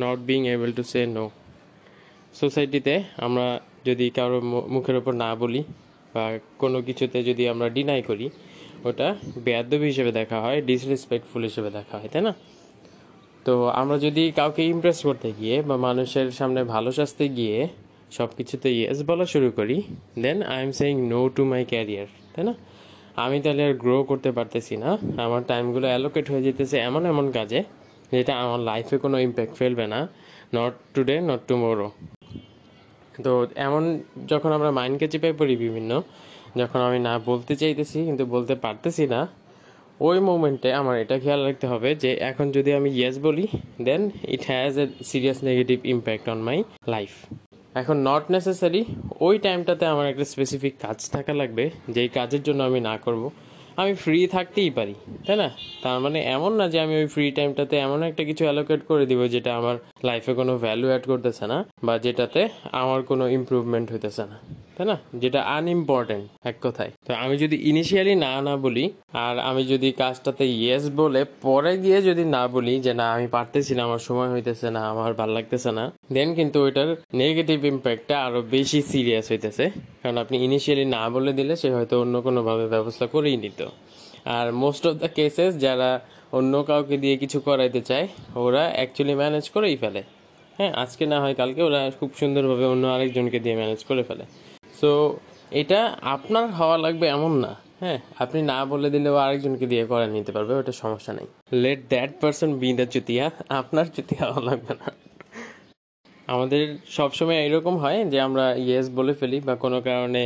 Not being able to say no সোসাইটিতে আমরা যদি কারও মু- মুখের ওপর না বলি বা কোনো কিছুতে যদি আমরা ডিনাই করি, ওটা বেয়াদবি হিসেবে দেখা হয় ডিসরেসপেক্টফুল হিসেবে দেখা হয়, তাই না? তো আমরা যদি কাউকে ইমপ্রেস করতে গিয়ে বা মানুষের সামনে ভালো সাজতে গিয়ে সব কিছুতে ইয়েস বলা শুরু করি then I am saying no to my career তাই না? আমি তাহলে আর গ্রো করতে পারতেছি না। আমার টাইমগুলো অ্যালোকেট হয়ে যেতেছে এমন এমন কাজে যেটা আমার লাইফে কোনো ইম্প্যাক্ট ফেলবে না নট টুডে নট টুমোরো তো এমন যখন আমরা মাইন্ডকে চেপে পড়ি বিভিন্ন, যখন আমি না বলতে চাইতেছি, কিন্তু বলতে পারতেছি না, ওই মোমেন্টে আমার এটা খেয়াল রাখতে হবে যে এখন যদি আমি ইয়েস বলি then it has a serious negative impact on my life এখন নট নেসেসারি ওই টাইমটাতে আমার একটা স্পেসিফিক কাজ থাকা লাগবে, যেই কাজের জন্য আমি না করব। আমি ফ্রি থাকতেই পারি, তাই না? তার মানে এমন না যে আমি ওই ফ্রি টাইমটাতে এমন একটা কিছু অ্যালোকেট করে দিব যেটা আমার লাইফে কোনো ভ্যালু অ্যাড করতেছে না বা যেটাতে আমার কোনো ইমপ্রুভমেন্ট হইতেছে না, তাই না? যেটা আনইম্পর্টেন্ট এক কথায়। তো আমি যদি ইনিশিয়ালি না না বলি, আর আমি যদি কাজটাতে ইয়েস বলে পরে গিয়ে যদি না বলি যে না, আমি পারতেছি না, আমার সময় হইতেছে না, আমার ভালো লাগতেছে না দেন কিন্তু ওইটার নেগেটিভ ইম্প্যাক্টটা আরও বেশি সিরিয়াস হইতেছে। কারণ আপনি ইনিশিয়ালি না বলে দিলে সে হয়তো অন্য কোনোভাবে ব্যবস্থা করেই নিত। আর মোস্ট অফ দ্য কেসেস যারা অন্য কাউকে দিয়ে কিছু করাইতে চায়, ওরা অ্যাকচুয়ালি ম্যানেজ করেই ফেলে। হ্যাঁ আজকে না হয় কালকে ওরা খুব সুন্দরভাবে অন্য আরেকজনকে দিয়ে ম্যানেজ করে ফেলে। সো এটা আপনার হওয়া লাগবে এমন না। হ্যাঁ আপনি না বলে দিলেও আরেকজনকে দিয়ে করে নিতে পারবে, ওটা সমস্যা নেই। Let that person be the Chutia আপনার চুতিয়া হওয়া লাগবে না। আমাদের সবসময় এরকম হয় যে আমরা ইয়েস বলে ফেলি বা কোনো কারণে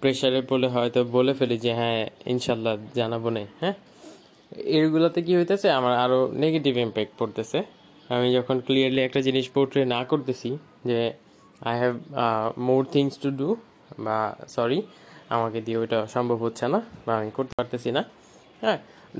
প্রেশারে পড়লে হয়তো বলে ফেলি যে হ্যাঁ ইনশাল্লাহ জানাব না হ্যাঁ? এগুলোতে কি হইতেছে, আমার আরও নেগেটিভ ইম্প্যাক্ট পড়তেছে। আমি যখন ক্লিয়ারলি একটা জিনিস পোর্ট্রে না করতেছি যে I have more things to do বা সরি আমাকে দিয়ে ওইটা সম্ভব হচ্ছে না বা আমি করতে পারতেছি না। হ্যাঁ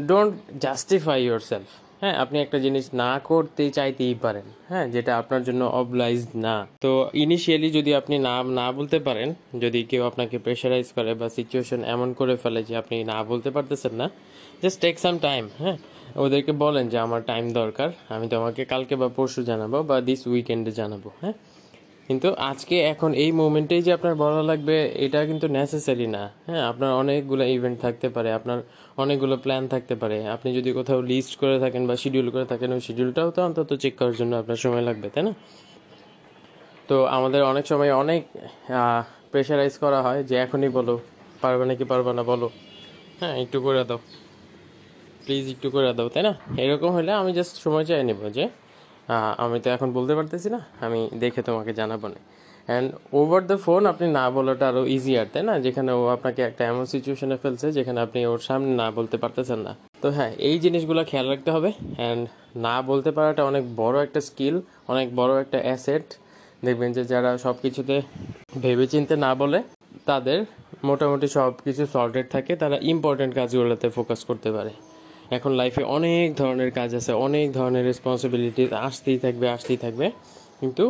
ডোন্ট জাস্টিফাই ইউর সেলফ হ্যাঁ আপনি একটা জিনিস না করতে চাইতেই পারেন হ্যাঁ যেটা আপনার জন্য অবলাইজ না। তো ইনিশিয়ালি যদি আপনি না না বলতে পারেন, যদি কেউ আপনাকে প্রেশারাইজ করে বা সিচুয়েশন এমন করে ফেলে যে আপনি না বলতে পারতেছেন না জাস্ট টেক সাম টাইম হ্যাঁ। ওদেরকে বলেন যে আমার টাইম দরকার, আমি তোমাকে কালকে বা পরশু জানাব বা দিস উইকেন্ডে জানাব হ্যাঁ। কিন্তু আজকে এখন এই মোমেন্টেই যে আপনার বলা লাগবে, এটা কিন্তু নেসেসারি না। হ্যাঁ আপনার অনেকগুলো ইভেন্ট থাকতে পারে, আপনার অনেকগুলো প্ল্যান থাকতে পারে। আপনি যদি কোথাও লিস্ট করে থাকেন বা শিডিউল করে থাকেন, ওই শিডিউলটাও তো অন্তত চেক করার জন্য আপনার সময় লাগবে, তাই না? তো আমাদের অনেক সময় অনেক প্রেশারাইজ করা হয় যে এখনই বলো, পারবে নাকি পারবে না বলো। হ্যাঁ একটু করে দাও। প্লিজ একটু করে দাও, তাই না? এরকম হলে আমি জাস্ট সময় চাই নেব যে আমি তো এখন বলতে পারতেছি না, আমি দেখে তোমাকে জানাব না। অ্যান্ড ওভার দ্য ফোন আপনি না বলাটা আরও ইজিয়ার তাই না? যেখানে ও আপনাকে একটা এমন সিচুয়েশনে ফেলছে যেখানে আপনি ওর সামনে না বলতে পারতেছেন না। তো হ্যাঁ এই জিনিসগুলো খেয়াল রাখতে হবে। অ্যান্ড না বলতে পারাটা অনেক বড় একটা স্কিল অনেক বড় একটা অ্যাসেট দেখবেন যে যারা সব কিছুতে ভেবেচিন্তে না বলে, তাদের মোটামুটি সব কিছু সর্টেড থাকে, তারা ইম্পর্টেন্ট কাজগুলোতে ফোকাস করতে পারে। এখন লাইফে অনেক ধরনের কাজ আছে, অনেক ধরনের রেসপন্সিবিলিটি আসতেই থাকবে আসতেই থাকবে। কিন্তু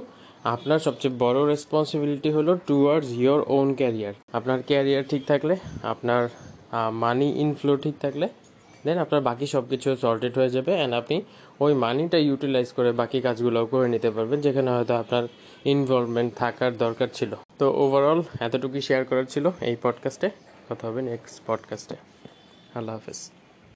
আপনার সবচেয়ে বড় রেসপন্সিবিলিটি হলো টুয়ার্ডস ইয়োর ওন ক্যারিয়ার আপনার ক্যারিয়ার ঠিক থাকলে, আপনার মানি ইনফ্লো ঠিক থাকলে দেন আপনার বাকি সব কিছু সর্টেড হয়ে যাবে অ্যান্ড আপনি ওই মানিটা ইউটিলাইজ করে বাকি কাজগুলোও করে নিতে পারবেন, যেখানে হয়তো আপনার ইনভলভমেন্ট থাকার দরকার ছিল। তো ওভারঅল এতটুকুই শেয়ার করার ছিল এই পডকাস্টে কথা হবে নেক্সট পডকাস্টে আল্লাহ হাফেজ।